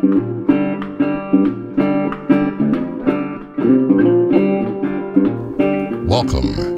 Welcome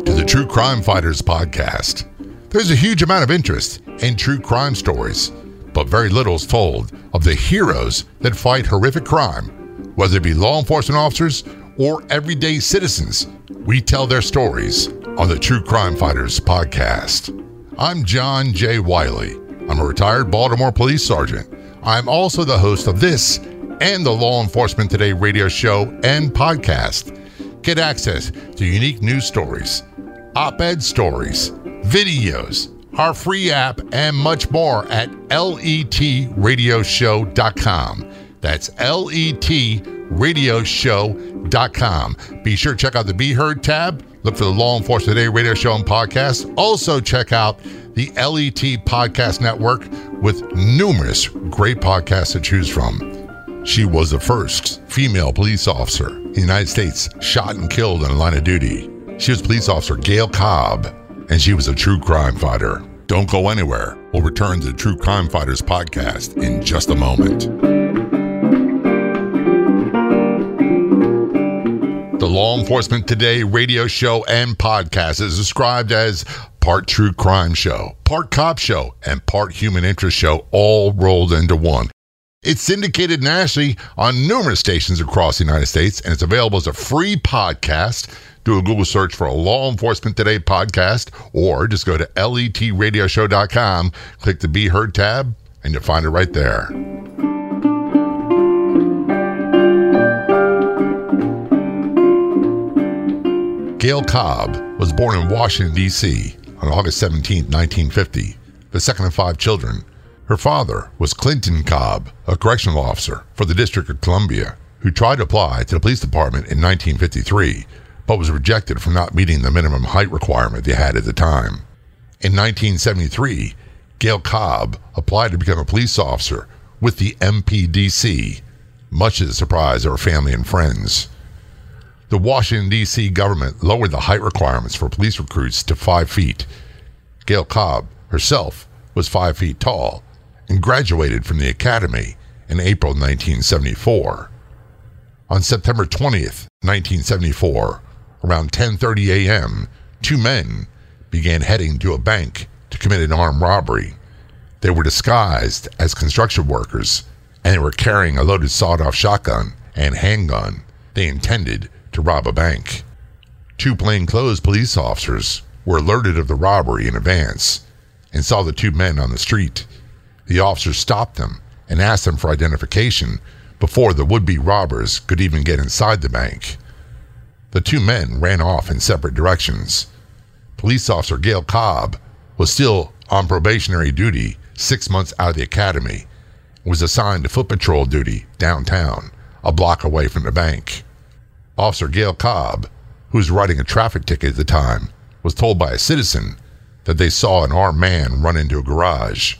to the True Crime Fighters podcast. There's a huge amount of interest in true crime stories, but very little is told of the heroes that fight horrific crime, whether it be law enforcement officers or everyday citizens. We tell their stories on the True Crime Fighters podcast. I'm John J. Wiley. I'm a retired Baltimore police sergeant. I'm also the host of this and the Law Enforcement Today radio show and podcast. Get access to unique news stories, op ed stories, videos, our free app, and much more at letradioshow.com. That's letradioshow.com. Be sure to check out the Be Heard tab. Look for the Law Enforcement Today radio show and podcast. Also, check out the LET Podcast Network with numerous great podcasts to choose from. She was the first female police officer in the United States shot and killed in the line of duty. She was police officer Gail Cobb, and she was a true crime fighter. Don't go anywhere. We'll return to the True Crime Fighters podcast in just a moment. The Law Enforcement Today radio show and podcast is described as part true crime show, part cop show, and part human interest show, all rolled into one. It's syndicated nationally on numerous stations across the United States, and it's available as a free podcast. Do a Google search for a Law Enforcement Today podcast, or just go to letradioshow.com, click the Be Heard tab, and you'll find it right there. Gail Cobb was born in Washington, D.C. on August 17, 1950, the second of five children. Her father was Clinton Cobb, a correctional officer for the District of Columbia, who tried to apply to the police department in 1953, but was rejected for not meeting the minimum height requirement they had at the time. In 1973, Gail Cobb applied to become a police officer with the MPDC, much to the surprise of her family and friends. The Washington, D.C. government lowered the height requirements for police recruits to five feet. Gail Cobb herself was five feet tall and graduated from the academy in April 1974. On September 20th, 1974, around 10:30 a.m., two men began heading to a bank to commit an armed robbery. They were disguised as construction workers and they were carrying a loaded sawed-off shotgun and handgun. They intended to rob a bank. Two plainclothes police officers were alerted of the robbery in advance and saw the two men on the street. The officers stopped them and asked them for identification before the would be robbers could even get inside the bank. The two men ran off in separate directions. Police officer Gail Cobb was still on probationary duty six months out of the academy was assigned to foot patrol duty downtown, a block away from the bank. Officer Gail Cobb, who was writing a traffic ticket at the time, was told by a citizen that they saw an armed man run into a garage.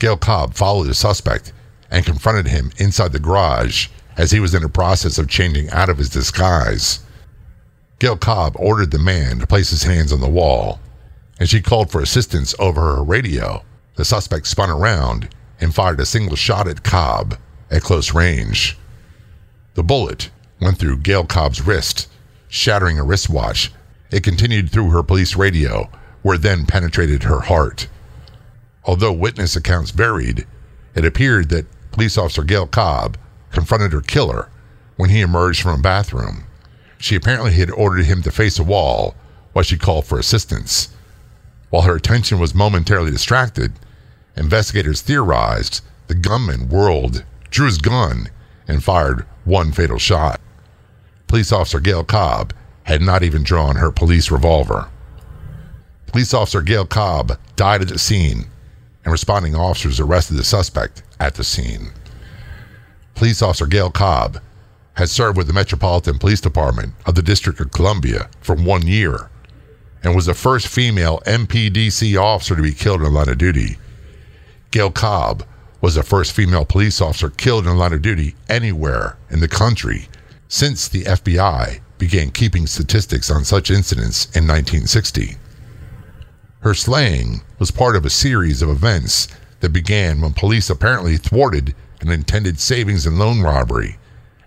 Gail Cobb followed the suspect and confronted him inside the garage as he was in the process of changing out of his disguise. Gail Cobb ordered the man to place his hands on the wall, and she called for assistance over her radio. The suspect spun around and fired a single shot at Cobb at close range. The bullet went through Gail Cobb's wrist, shattering a wristwatch. It continued through her police radio, where then penetrated her heart. Although witness accounts varied, it appeared that police officer Gail Cobb confronted her killer when he emerged from a bathroom. She apparently had ordered him to face a wall while she called for assistance. While her attention was momentarily distracted, investigators theorized the gunman whirled, drew his gun, and fired one fatal shot. Police officer Gail Cobb had not even drawn her police revolver. Police officer Gail Cobb died at the scene, and responding officers arrested the suspect at the scene. Police officer Gail Cobb had served with the Metropolitan Police Department of the District of Columbia for one year and was the first female MPDC officer to be killed in the line of duty. Gail Cobb was the first female police officer killed in the line of duty anywhere in the country since the FBI began keeping statistics on such incidents in 1960. Her slaying was part of a series of events that began when police apparently thwarted an intended savings and loan robbery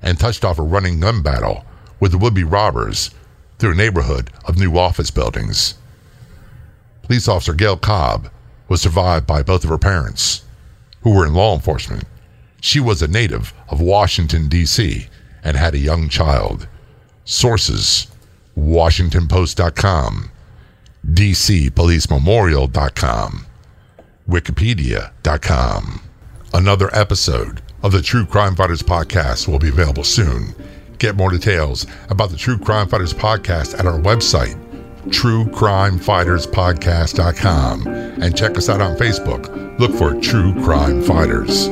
and touched off a running gun battle with the would be robbers through a neighborhood of new office buildings. Police Officer Gail Cobb was survived by both of her parents, who were in law enforcement. She was a native of Washington, D.C., and had a young child. Sources WashingtonPost.com, DCPoliceMemorial.com, Wikipedia.com. Another episode of the True Crime Fighters podcast will be available soon. Get more details about the True Crime Fighters podcast at our website, truecrimefighterspodcast.com, and check us out on Facebook. Look for True Crime Fighters.